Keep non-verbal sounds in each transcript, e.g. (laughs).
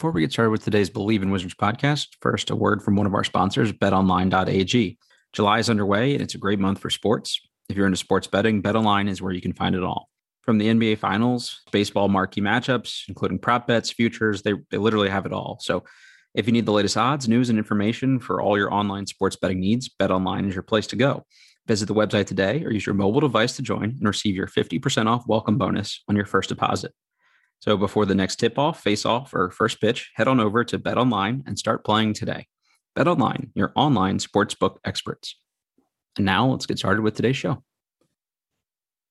Before we get started with today's Believe in Wizards podcast, first a word from one of our sponsors, betonline.ag. July is underway and it's a great month for sports. If you're into sports betting, BetOnline is where you can find it all. From the NBA Finals, baseball marquee matchups, including prop bets, futures, they, they literally have it all. So if you need the latest odds, news, and information for all your online sports betting needs, BetOnline is your place to go. Visit the website today or use your mobile device to join and receive your 50% off welcome bonus on your first deposit. So before the next tip off, face off, or first pitch, head on over to Bet Online and start playing today. Bet Online, your online sportsbook experts. And now let's get started with today's show.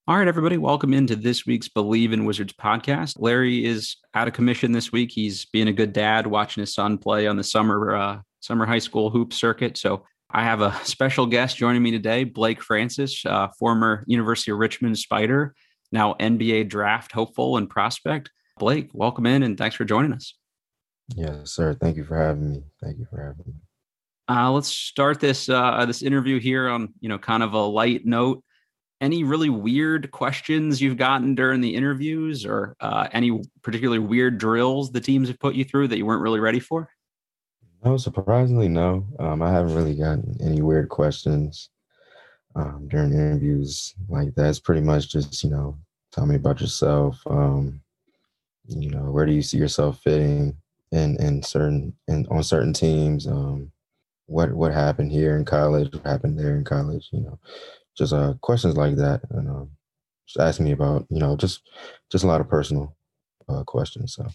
All right, everybody, welcome into this week's Believe in Wizards podcast. Larry is out of commission this week. He's being a good dad, watching his son play on the summer uh, summer high school hoop circuit. So I have a (laughs) special guest joining me today, Blake Francis, uh, former University of Richmond Spider, now NBA draft hopeful and prospect. Blake, welcome in and thanks for joining us. Yes, sir. Thank you for having me. Thank you for having me. Uh, let's start this uh, this interview here on you know kind of a light note. Any really weird questions you've gotten during the interviews, or uh, any particularly weird drills the teams have put you through that you weren't really ready for? No, surprisingly, no. Um, I haven't really gotten any weird questions um, during interviews like that. It's pretty much just you know, tell me about yourself. Um, you know, where do you see yourself fitting in in certain in on certain teams? Um, what what happened here in college? What happened there in college? You know, just uh, questions like that, and um, just asking me about you know just just a lot of personal uh, questions. So.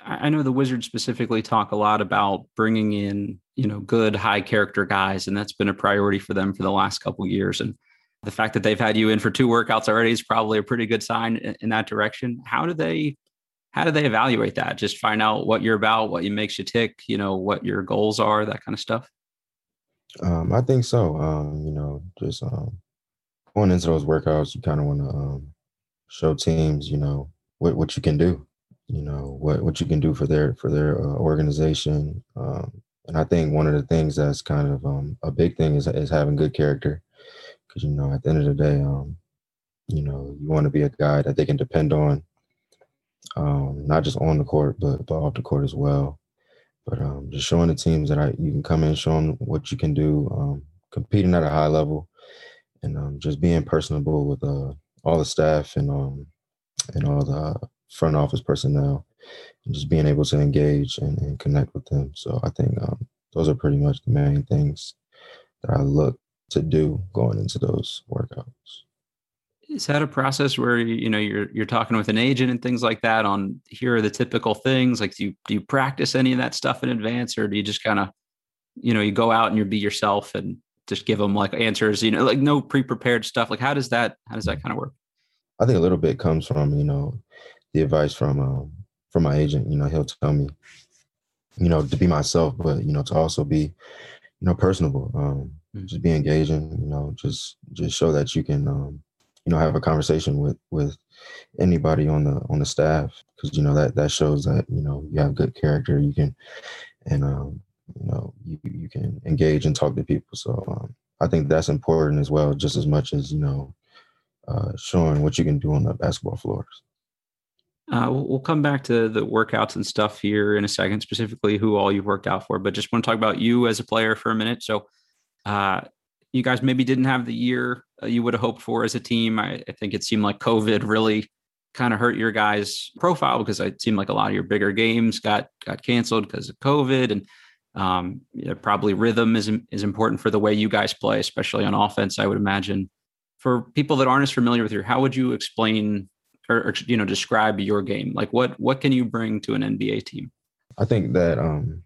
I know the Wizards specifically talk a lot about bringing in, you know, good high character guys, and that's been a priority for them for the last couple years. And the fact that they've had you in for two workouts already is probably a pretty good sign in that direction. How do they, how do they evaluate that? Just find out what you're about, what makes you tick, you know, what your goals are, that kind of stuff. Um, I think so. Um, you know, just um, going into those workouts, you kind of want to um, show teams, you know, what what you can do you know what what you can do for their for their uh, organization um, and i think one of the things that's kind of um, a big thing is, is having good character because you know at the end of the day um, you know you want to be a guy that they can depend on um, not just on the court but, but off the court as well but um, just showing the teams that I, you can come in show them what you can do um, competing at a high level and just being personable with uh, all the staff and and all the front office personnel and just being able to engage and, and connect with them. So I think um, those are pretty much the main things that I look to do going into those workouts. Is that a process where you know you're you're talking with an agent and things like that on here are the typical things? Like do you do you practice any of that stuff in advance, or do you just kind of you know you go out and you be yourself and just give them like answers? You know, like no pre prepared stuff. Like how does that how does that kind of work? I think a little bit comes from you know the advice from um, from my agent. You know, he'll tell me, you know, to be myself, but you know, to also be, you know, personable. Um, mm-hmm. Just be engaging. You know, just just show that you can, um, you know, have a conversation with with anybody on the on the staff because you know that that shows that you know you have good character. You can, and um, you know, you you can engage and talk to people. So um, I think that's important as well, just as much as you know, uh, showing what you can do on the basketball floors. Uh, we'll come back to the workouts and stuff here in a second, specifically who all you've worked out for. But just want to talk about you as a player for a minute. So, uh, you guys maybe didn't have the year uh, you would have hoped for as a team. I, I, think it seemed like COVID really kind of hurt your guys' profile because it seemed like a lot of your bigger games got got canceled because of COVID, and um, you know, probably rhythm is is important for the way you guys play, especially on offense. I would imagine. For people that aren't as familiar with you, how would you explain or, or you know describe your game? Like what what can you bring to an NBA team? I think that um,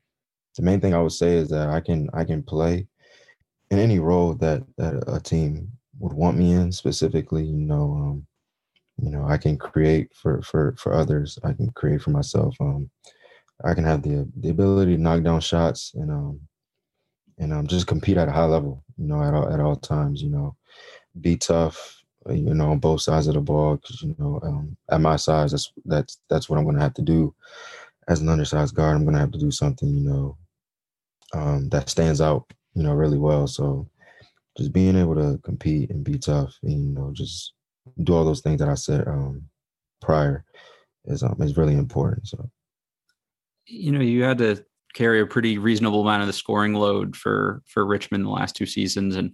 the main thing I would say is that I can I can play in any role that that a team would want me in. Specifically, you know, um, you know, I can create for for for others. I can create for myself. Um, I can have the the ability to knock down shots and um and um just compete at a high level. You know, at all at all times. You know, be tough. You know, on both sides of the ball because you know, um, at my size, that's that's that's what I'm going to have to do as an undersized guard. I'm going to have to do something. You know, um, that stands out, you know, really well. So just being able to compete and be tough and, you know, just do all those things that I said um, prior is um, is really important. So, you know, you had to carry a pretty reasonable amount of the scoring load for for Richmond the last two seasons, and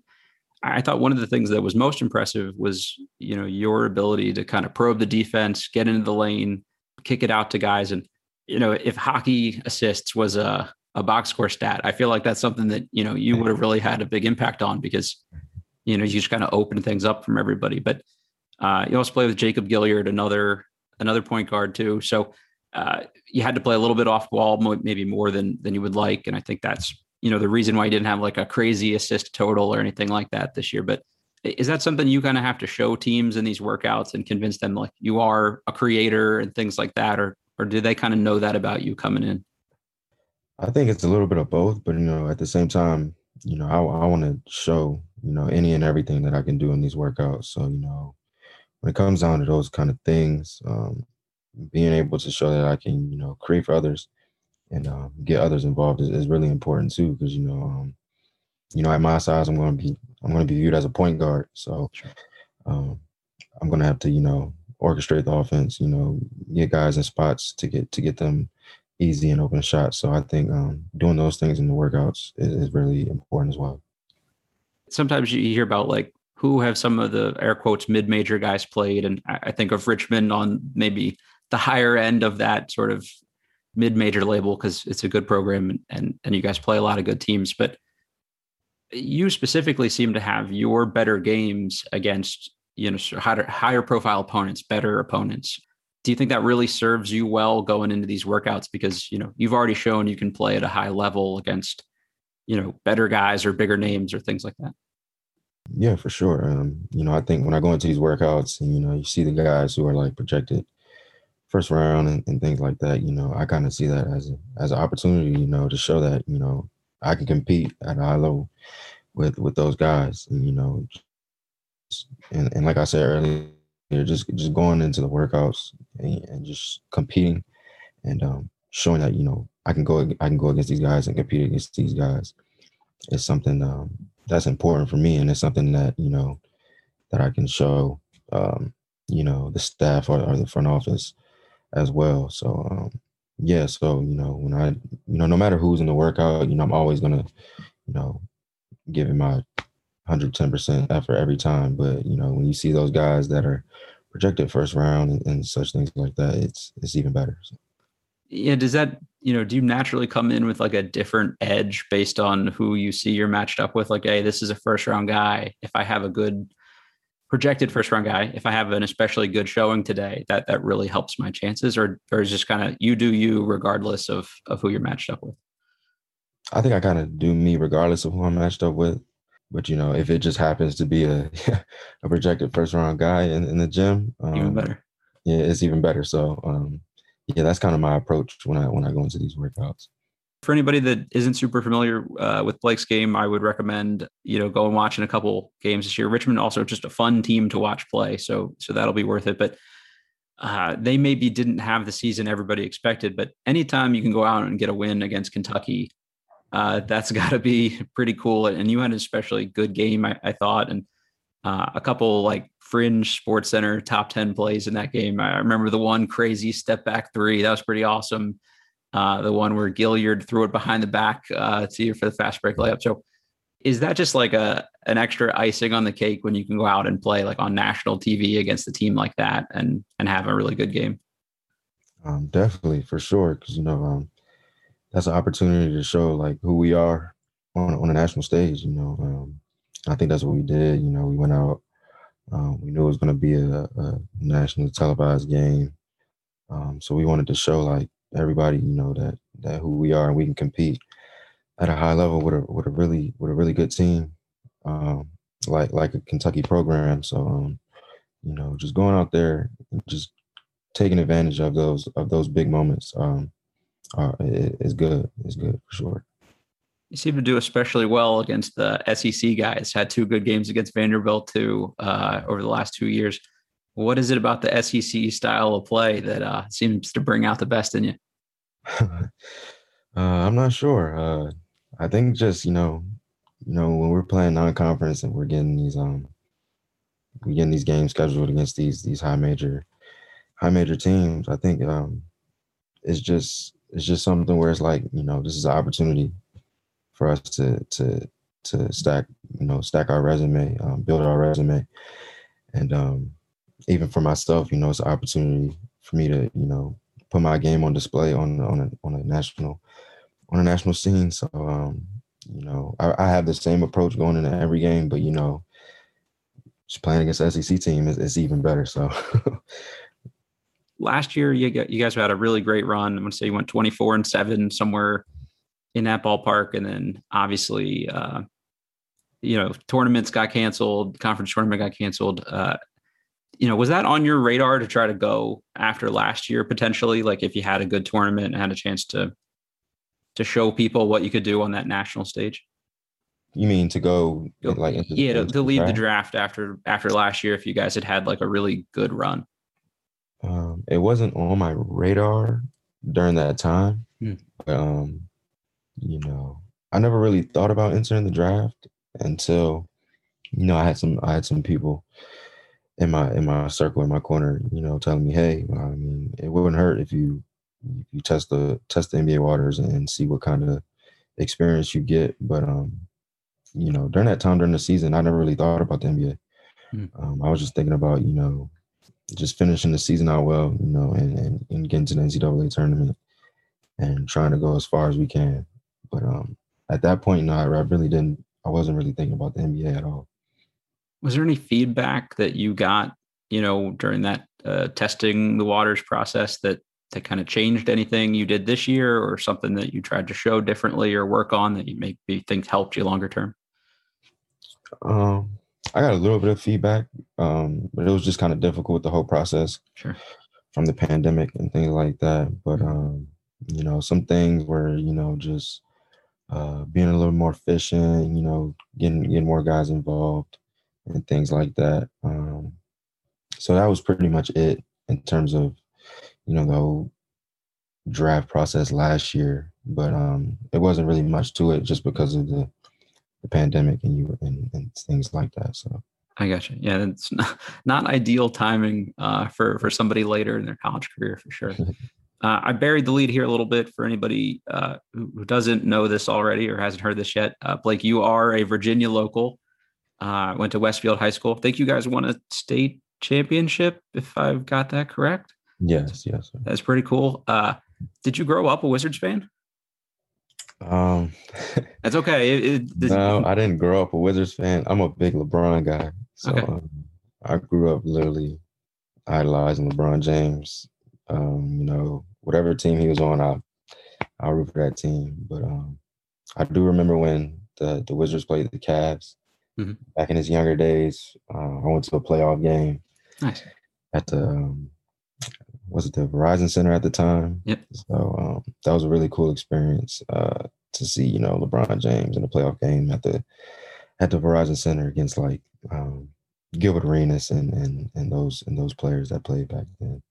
I thought one of the things that was most impressive was you know your ability to kind of probe the defense, get into the lane, kick it out to guys, and you know if hockey assists was a a box score stat. I feel like that's something that you know you would have really had a big impact on because you know you just kind of open things up from everybody. But uh, you also play with Jacob Gilyard, another another point guard too. So uh, you had to play a little bit off ball, maybe more than than you would like, and I think that's you know the reason why you didn't have like a crazy assist total or anything like that this year. But is that something you kind of have to show teams in these workouts and convince them like you are a creator and things like that, or or do they kind of know that about you coming in? I think it's a little bit of both, but you know, at the same time, you know, I, I want to show you know any and everything that I can do in these workouts. So you know, when it comes down to those kind of things, um, being able to show that I can you know create for others and um, get others involved is, is really important too. Because you know, um, you know, at my size, I'm going to be I'm going to be viewed as a point guard. So um, I'm going to have to you know orchestrate the offense. You know, get guys in spots to get to get them easy and open shots. So I think um, doing those things in the workouts is, is, really important as well. Sometimes you hear about like who have some of the air quotes mid major guys played, and I think of Richmond on maybe the higher end of that sort of mid major label because it's a good program and, and and you guys play a lot of good teams, but you specifically seem to have your better games against you know higher, higher profile opponents, better opponents do you think that really serves you well going into these workouts? Because you know you've already shown you can play at a high level against you know better guys or bigger names or things like that. Yeah for sure. Um, you know i think when i go into these workouts and you know you see the guys who are like projected first round and, and things like that you know i kind of see that as a, as an opportunity you know to show that you know i can compete at a high level with with those guys and you know and, and like i said earlier you know, just just going into the workouts and, and just competing and um, showing that you know I can go I can go against these guys and compete against these guys is something um, that's important for me, and it's something that you know that I can show um, you know the staff or, or, the front office as well. So um, yeah, so you know when I you know no matter who's in the workout, you know I'm always gonna you know give it my 110% effort every time. But, you know, when you see those guys that are projected first round and, and such things like that, it's, it's even better. So. Yeah. Does that, you know, do you naturally come in with like a different edge based on who you see you're matched up with? Like, hey, this is a first round guy. If I have a good projected first round guy, if I have an especially good showing today, that that really helps my chances, or or is just kind of you do you regardless of of who you're matched up with. I think I kind of do me regardless of who I'm matched up with. But you know, if it just happens to be a (laughs) a projected first round guy in, in the gym, um, even better. Yeah, it's even better. So um, yeah, that's kind of my approach when I when I go into these workouts. For anybody that isn't super familiar uh, with Blake's game, I would recommend you know go and watching a couple games this year. Richmond also just a fun team to watch play, so so that'll be worth it. But uh, they maybe didn't have the season everybody expected, but anytime you can go out and get a win against Kentucky, uh, that's (laughs) got to be pretty cool. And you had an especially good game, I, I thought, and uh, a couple like fringe Sports Center top ten plays in that game. I remember the one crazy step back three that was pretty awesome. Uh, the one where Gilyard threw it behind the back uh, to you for the fast break layup. So, Is that just like a an extra icing on the cake when you can go out and play like on national TV against a team like that and and have a really good game? Um, definitely, for sure, because you know um, that's an opportunity to show like who we are on on a national stage. You know, um, I think that's what we did. You know, we went out. Um, we knew it was going to be a, a, nationally televised game, um, so we wanted to show like everybody, you know, that that who we are and we can compete at a high level with a with a really with a really good team, um, like like a Kentucky program. So, um, you know, just going out there, and just taking advantage of those of those big moments um, uh, is good. It's good for sure. You seem to do especially well against the SEC guys. Had two good games against Vanderbilt too uh, over the last two years. What is it about the SEC style of play that uh, seems to bring out the best in you? (laughs) uh, I'm not sure. Uh, I think just you know, you know, when we're playing non-conference and we're getting these um, we getting these games scheduled against these these high major, high major teams. I think um, it's just it's just something where it's like you know this is an opportunity for us to to to stack you know stack our resume, um, build our resume, and um, even for myself, you know, it's an opportunity for me to you know put my game on display on on a on a national on a national scene. So um, you know, I, I have the same approach going into every game, but you know, just playing against SEC team is, is even better. So (laughs) last year you got you guys had a really great run. I'm gonna say you went 24 and seven somewhere in that ballpark, and then obviously uh, you know tournaments got canceled, conference tournament got canceled. Uh, you know, was that on your radar to try to go after last year potentially? Like if you had a good tournament and had a chance to to show people what you could do on that national stage? You mean to go, like into, yeah to, to lead the draft after after last year if you guys had had like a really good run? Um, it wasn't on my radar during that time, hmm. but um, you know, I never really thought about entering the draft until you know I had some I had some people in my in my circle in my corner, you know, telling me, hey, I mean, it wouldn't hurt if you if you test the test the NBA waters and see what kind of experience you get. But um, you know, during that time during the season, I never really thought about the NBA. Mm. Um, I was just thinking about you know, just finishing the season out well, you know, and, and, and getting to the NCAA tournament and trying to go as far as we can. But um, at that point, no, I, I really didn't. I wasn't really thinking about the NBA at all was there any feedback that you got you know during that uh, testing the waters process that that kind of changed anything you did this year or something that you tried to show differently or work on that you maybe think helped you longer term um i got a little bit of feedback um but it was just kind of difficult with the whole process sure from the pandemic and things like that but um you know some things were you know just uh being a little more efficient you know getting getting more guys involved and things like that. Um, so that was pretty much it in terms of, you know, the whole draft process last year. But um, it wasn't really much to it just because of the, the pandemic and you and, and things like that. So. I gotcha. Yeah, it's (laughs) not, not ideal timing uh, for for somebody later in their college career for sure. (laughs) Uh, I buried the lead here a little bit for anybody uh, who, who, doesn't know this already or hasn't heard this yet. Uh, Blake, you are a Virginia local. Uh, went to Westfield High School. I think you guys won a state championship, if I've got that correct. Yes, yes. Sir. That's pretty cool. Uh, did you grow up a Wizards fan? Um, that's okay. It, it, (laughs) this, no, I didn't grow up a Wizards fan. I'm a big LeBron guy, so okay. um, I grew up literally idolizing LeBron James. Um, you know, whatever team he was on, I I root for that team. But um, I do remember when the the Wizards played the Cavs, mm-hmm. back in his younger days. Uh, I went to a playoff game nice. at the um, was it the Verizon Center at the time? Yep. So um, that was a really cool experience uh, to see, you know, LeBron James in a playoff game at the at the Verizon Center against like um, Gilbert Arenas and and and those and those players that played back then.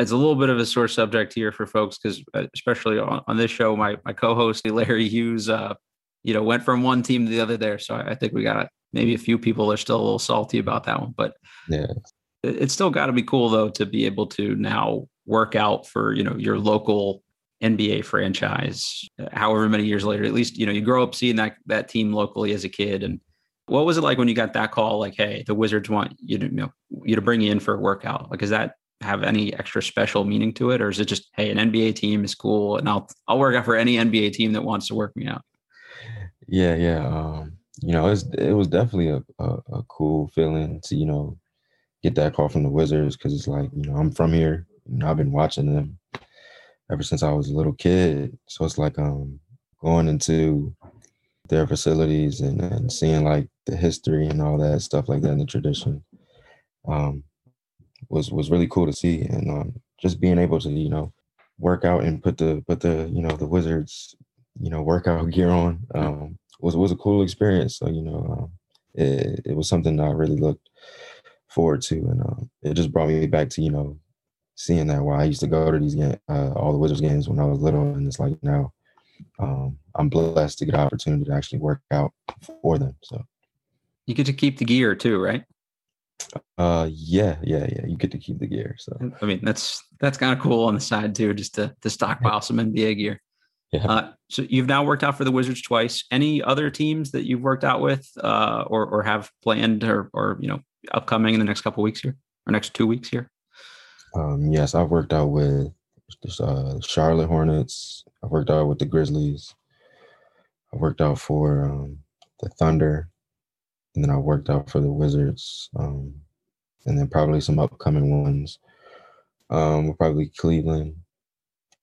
It's a little bit of a sore subject here for folks because, uh, especially on, on, this show, my my co-host (laughs) Larry Hughes uh, you know, went from one team to the other there. So I think we got maybe a few people are still a little salty about that one, but yeah, it's still got to be cool though to be able to now work out for you know your local NBA franchise, however many years later. At least you know you grow up seeing that that team locally as a kid. And what was it like when you got that call? Like, hey, the Wizards want you to you know you to bring you in for a workout. Like, is that have any extra special meaning to it, or is it just hey, an NBA team is cool, and I'll I'll work out for any NBA team that wants to work me out? Yeah, yeah. Um, you know, it's it was definitely a, a, a cool feeling to you know get that call from the Wizards because it's like you know I'm from here. Know, I've been watching them ever since I was a little kid. So it's like um going into their facilities and, and seeing like the history and all that stuff like that and the tradition um, was was really cool to see and um, just being able to you know work out and put the put the you know the wizards you know workout (laughs) gear on um, was was a cool experience so you know um, it, it was something that I really looked forward to and um, it just brought me back to you know seeing that why I used to go to these games, uh, all the Wizards games when I was little, and it's like now um, I'm blessed to get an opportunity to actually work out for them. So you get to keep the gear too, right? Uh, yeah, yeah, yeah. You get to keep the gear. So I mean, that's that's kind of cool on the side too, just to to stockpile some NBA gear. Yeah. Uh, so you've now worked out for the Wizards twice. Any other teams that you've worked out with, uh, or or have planned, or or you know, upcoming in the next couple weeks here, or next two weeks here? Um, yes, I've worked out with uh, Charlotte Hornets. I've worked out with the Grizzlies. I worked out for um, the Thunder, and then I worked out for the Wizards, um, and then probably some upcoming ones. Um, probably Cleveland.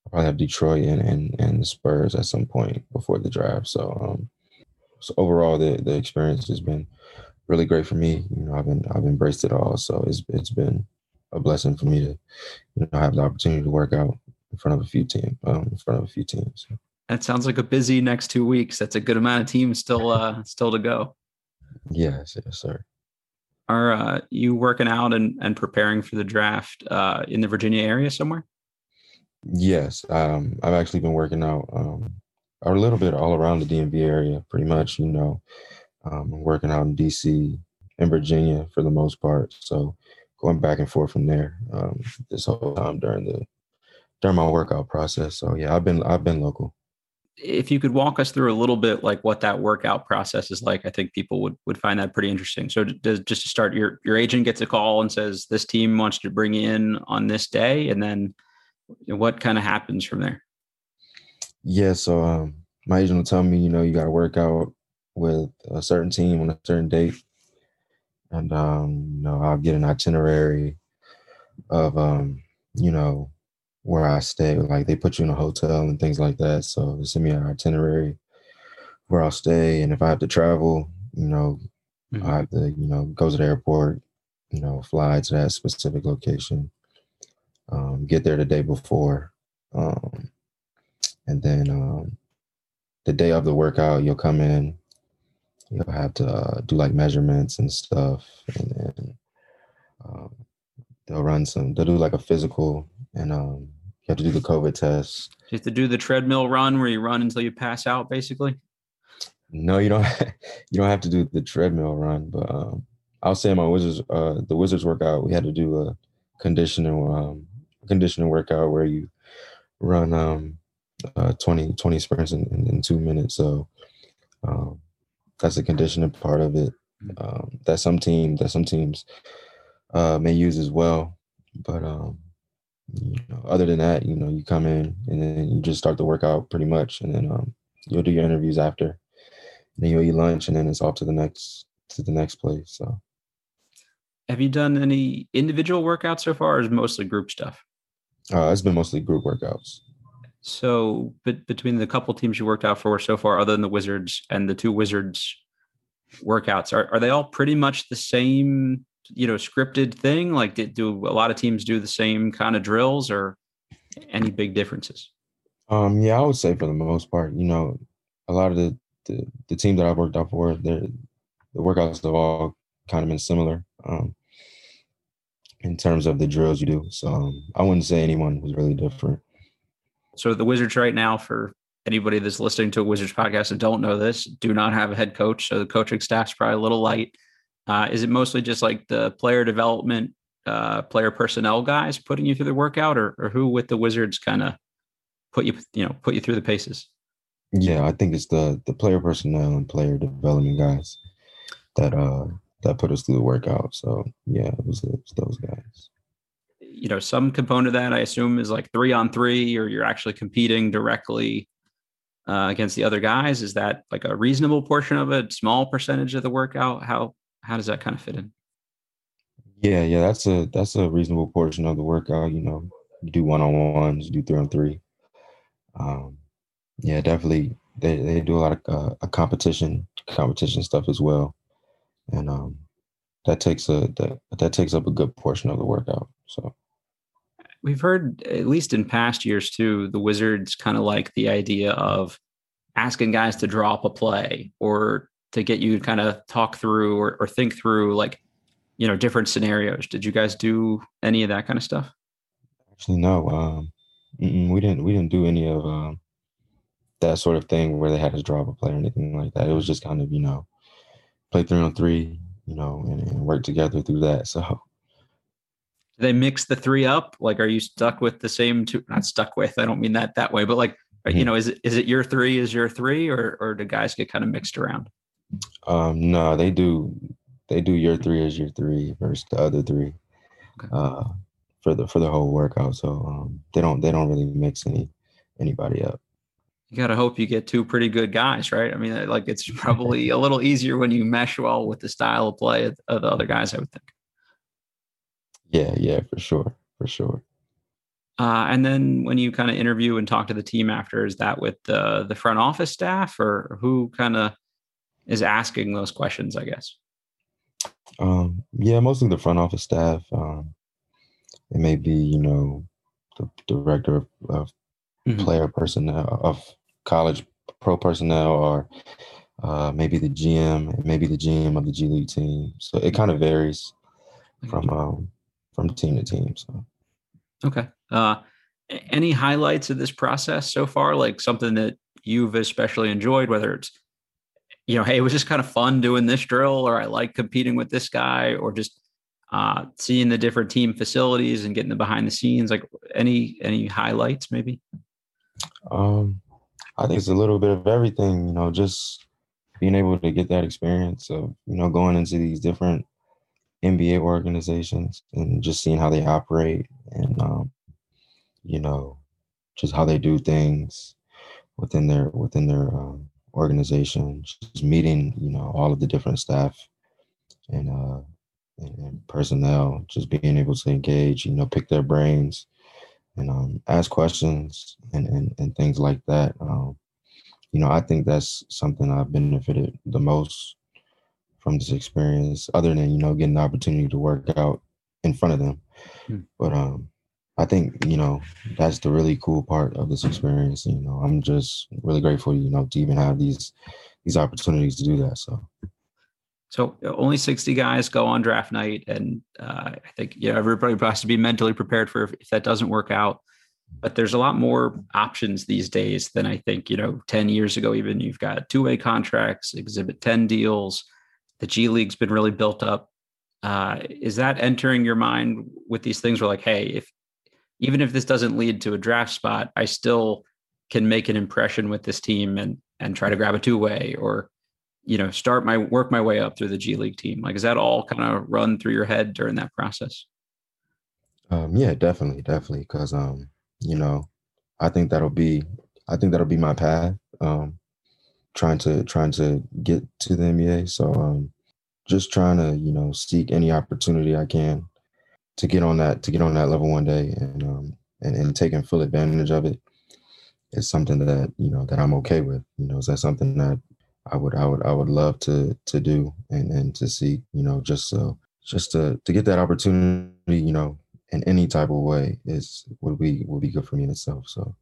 I'll probably have Detroit and, and and the Spurs at some point before the draft. So, um, so overall, the the experience has been really great for me. You know, I've been I've embraced it all. So it's it's been a blessing for me to, you know, have the opportunity to work out in front of a few teams, um, in front of a few teams. That sounds like a busy next two weeks. That's a good amount of teams still, uh, still to go. Yes, yes, sir. Are uh, you working out and, and preparing for the draft uh, in the Virginia area somewhere? Yes, um, I've actually been working out um, a little bit all around the DMV area, pretty much. You know, um, working out in DC and Virginia for the most part. So going back and forth from there um, this whole time during the during my workout process. So yeah, I've been I've been local. If you could walk us through a little bit like what that workout process is like, I think people would would find that pretty interesting. So does just to start, your your agent gets a call and says this team wants to bring you in on this day, and then what kind of happens from there? Yeah, so um, my agent will tell me, you know, you got to work out with a certain team on a certain date and um, you know, I'll get an itinerary of um, you know, where I stay. Like they put you in a hotel and things like that. So they send me an itinerary where I'll stay, and if I have to travel, you know, mm-hmm. I have to, you know, go to the airport, you know, fly to that specific location, um, get there the day before, um, and then um, the day of the workout, you'll come in, you'll have to uh, do like measurements and stuff and then um, they'll run some they'll do like a physical and um, you have to do the covid test. You have to do the treadmill run where you run until you pass out basically? No you don't (laughs) you don't have to do the treadmill run but um, i'll say my wizards uh, the wizards workout we had to do a conditioning um, conditioning workout where you run um, uh, 20 20 sprints in, in, in two minutes so um, that's a conditioning part of it um, that some team that some teams uh, may use as well. But um, you know, other than that, you know, you come in and then you just start the workout pretty much, and then um, you'll do your interviews after. And then you'll eat lunch, and then it's off to the next to the next place. So, have you done any individual workouts so far, or is mostly group stuff? Uh, it's been mostly group workouts. So, but between the couple teams you worked out for so far, other than the Wizards and the two Wizards workouts, are, are they all pretty much the same, you know, scripted thing? Like, did, do a lot of teams do the same kind of drills or any big differences? Um, yeah, I would say for the most part, you know, a lot of the, the, the teams that I've worked out for, the workouts have all kind of been similar um, in terms of the drills you do. So um, I wouldn't say anyone was really different. So the Wizards right now, for anybody that's listening to a Wizards podcast and don't know this, do not have a head coach. So the coaching staff's probably a little light. Uh, is it mostly just like the player development, uh, player personnel guys putting you through the workout, or, or who with the Wizards kind of put you you know put you through the paces? Yeah, I think it's the the player personnel and player development guys that uh that put us through the workout. So yeah, it was, it was those guys. You know, some component of that I assume is like three on three, or you're actually competing directly uh, against the other guys. Is that like a reasonable portion of it? Small percentage of the workout? How how does that kind of fit in? Yeah, yeah, that's a that's a reasonable portion of the workout. You know, you do one on ones, do three on three. Um, yeah, definitely. They they do a lot of uh, a competition competition stuff as well, and um, that takes a that that takes up a good portion of the workout. So we've heard at least in past years too, the Wizards kind of like the idea of asking guys to drop a play or to get you to kind of talk through or, or think through like you know different scenarios. Did you guys do any of that kind of stuff? Actually, no. Um, we didn't. We didn't do any of um, that sort of thing where they had to drop a play or anything like that. It was just kind of you know play three on three, you know, and, and work together through that. So they mix the three up? Like, are you stuck with the same two? Not stuck with. I don't mean that that way, but like, mm-hmm. you know, is it is it your three is your three, or or do guys get kind of mixed around? Um, no, they do. They do your three as your three versus the other three. Okay. Uh, for the for the whole workout. So um, they don't they don't really mix any anybody up. You gotta hope you get two pretty good guys, right? I mean, like it's (laughs) probably a little easier when you mesh well with the style of play of, of the other guys. I would think. Yeah, yeah, for sure, for sure. Uh, and then when you kind of interview and talk to the team after, is that with the the front office staff or who kind of is asking those questions? I guess. Um, yeah, mostly the front office staff. Um, it may be, you know, the director of, of mm-hmm. player personnel of college pro personnel, or uh, maybe the GM, maybe the GM of the G League team. So it kind of varies from um, from team to team. So, okay. Uh, any highlights of this process so far? Like something that you've especially enjoyed, whether it's you know, hey, it was just kind of fun doing this drill, or I like competing with this guy, or just uh, seeing the different team facilities and getting the behind the scenes. Like any any highlights, maybe? Um, I think it's a little bit of everything. You know, just being able to get that experience of you know going into these different NBA organizations and just seeing how they operate and um, you know just how they do things within their within their um, organization. Just meeting you know all of the different staff and uh, and, and, personnel. Just being able to engage, you know, pick their brains and um, ask questions and, and and things like that. Um, you know, I think that's something I've benefited the most from this experience, other than you know getting the opportunity to work out in front of them. Hmm. But um, I think you know that's the really cool part of this experience. You know, I'm just really grateful, you know, to even have these these opportunities to do that. So. So only 60 guys go on draft night, and uh, I think you know everybody has to be mentally prepared for if, if that doesn't work out. But there's a lot more options these days than I think you know 10 years ago. Even you've got two-way contracts, Exhibit 10 deals, the G League's been really built up. Uh, is that entering your mind with these things? Where like, hey, if even if this doesn't lead to a draft spot, I still can make an impression with this team and and try to grab a two way or you know start my work my way up through the G League team. Like, is that all kind of run through your head during that process? Um, yeah, definitely, definitely, because um, you know, I think that'll be I think that'll be my path. Um, trying to trying to get to the NBA. So um, just trying to you know seek any opportunity I can to get on that to get on that level one day and um, and, and taking full advantage of it is something that you know that I'm okay with. You know, is that something that I would I would I would love to to do and and to see you know just so just to to get that opportunity you know in any type of way is would be would be good for me in itself. So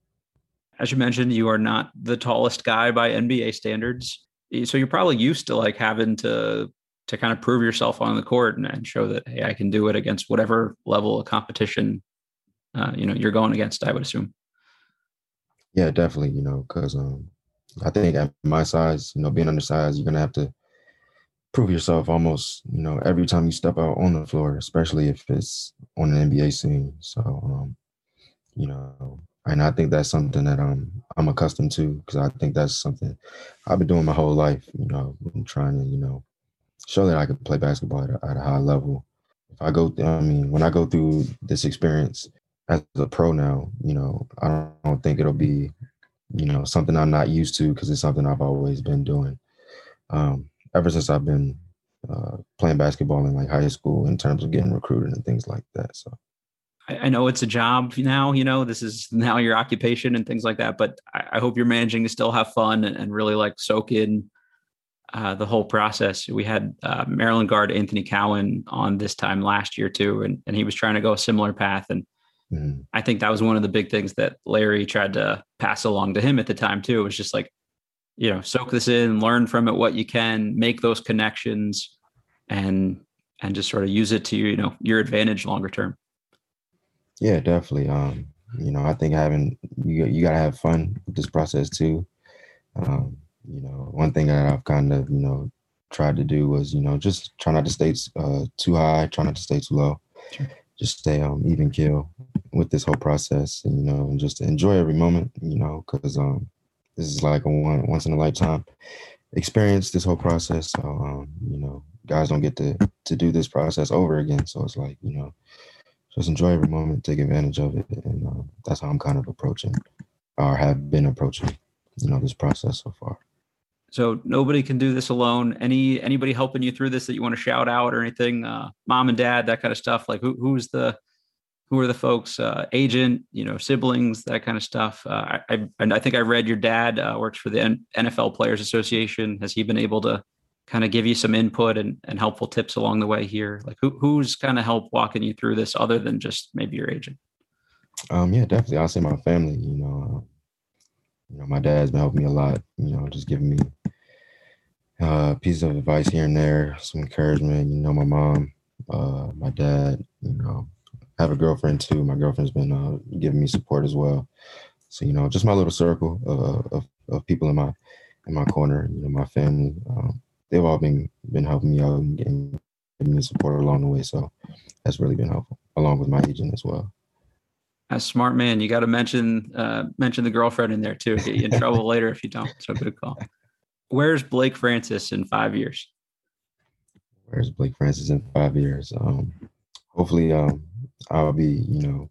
as you mentioned, you are not the tallest guy by NBA standards. So you're probably used to like having to to kind of prove yourself on the court and, and show that hey, I can do it against whatever level of competition uh, you know you're going against. I would assume. Yeah, definitely. You know, because um, I think at my size, you know, being undersized, you're gonna have to prove yourself almost, you know, every time you step out on the floor, especially if it's on an NBA scene. So, um, you know, and I think that's something that I'm I'm accustomed to because I think that's something I've been doing my whole life. You know, I'm trying to you know show that I can play basketball at a, at a high level. If I go, I mean, when I go through this experience as a pro now, you know, I don't, I don't think it'll be, you know, something I'm not used to because it's something I've always been doing. Um, ever since I've been uh, playing basketball in like high school in terms of getting recruited and things like that. So I, know it's a job now, you know, this is now your occupation and things like that, but I, I hope you're managing to still have fun and, and really like soak in uh, the whole process. We had uh, Maryland guard Anthony Cowan on this time last year too, and, and he was trying to go a similar path. And mm. I think that was one of the big things that Larry tried to pass along to him at the time too. It was just like, you know, soak this in, learn from it what you can, make those connections, and and just sort of use it to you know your advantage longer term. Yeah, definitely. Um, you know, I think having you you gotta have fun with this process too. Um, you know, one thing that I've kind of, you know, tried to do was, you know, just try not to stay uh, too high, try not to stay too low. Sure. Just stay um, even kill with this whole process, and, you know, and just enjoy every moment, you know, because um, this is like a one once in a lifetime experience. This whole process, so um, you know, guys don't get to to do this process over again. So it's like, you know, just enjoy every moment, take advantage of it, and uh, that's how I'm kind of approaching, or have been approaching, you know, this process so far. So nobody can do this alone. Any anybody helping you through this that you want to shout out or anything? Uh, mom and dad, that kind of stuff. Like who who's the who are the folks? Uh, agent, you know, siblings, that kind of stuff. Uh, I, I and I think I read your dad uh, works for the N- NFL Players Association. Has he been able to kind of give you some input and, and helpful tips along the way here? Like who who's kind of help walking you through this other than just maybe your agent? Um, yeah, definitely. I'll say my family. You know, you know, my dad's been helping me a lot. You know, just giving me uh, pieces of advice here and there, some encouragement. You know, my mom, uh, my dad. You know, I have a girlfriend too. My girlfriend's been uh, giving me support as well. So you know, just my little circle of, of, of people in my in my corner. You know, my family. Um, they've all been been helping me out and getting, giving me support along the way. So that's really been helpful, along with my agent as well. A smart man. You got to mention uh, mention the girlfriend in there too. Get you in trouble later if you don't. So good call. Where's Blake Francis in five years? Where's Blake Francis in five years? Um, hopefully, um, I'll be you know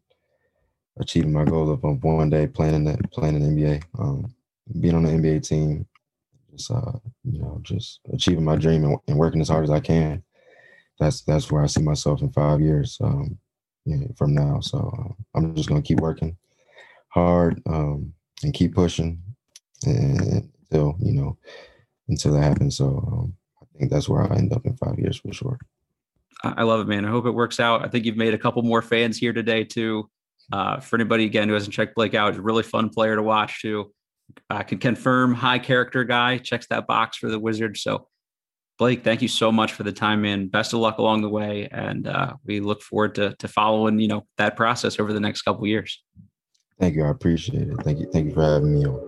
achieving my goal of um, one day playing in the playing in the NBA, um, being on the NBA team, uh, you know, just achieving my dream and, and, working as hard as I can. That's that's where I see myself in five years. Um, from now. So uh, I'm just gonna keep working hard um, and keep pushing and until you know until that happens. So um, I think that's where I end up in five years for sure. I love it, man. I hope it works out. I think you've made a couple more fans here today too. Uh, for anybody again who hasn't checked Blake out, he's a really fun player to watch too. I can confirm high character guy checks that box for the Wizards. So Blake, thank you so much for the time, man. Best of luck along the way, and uh, we look forward to to following you know that process over the next couple years. Thank you. I appreciate it. Thank you. Thank you for having me on.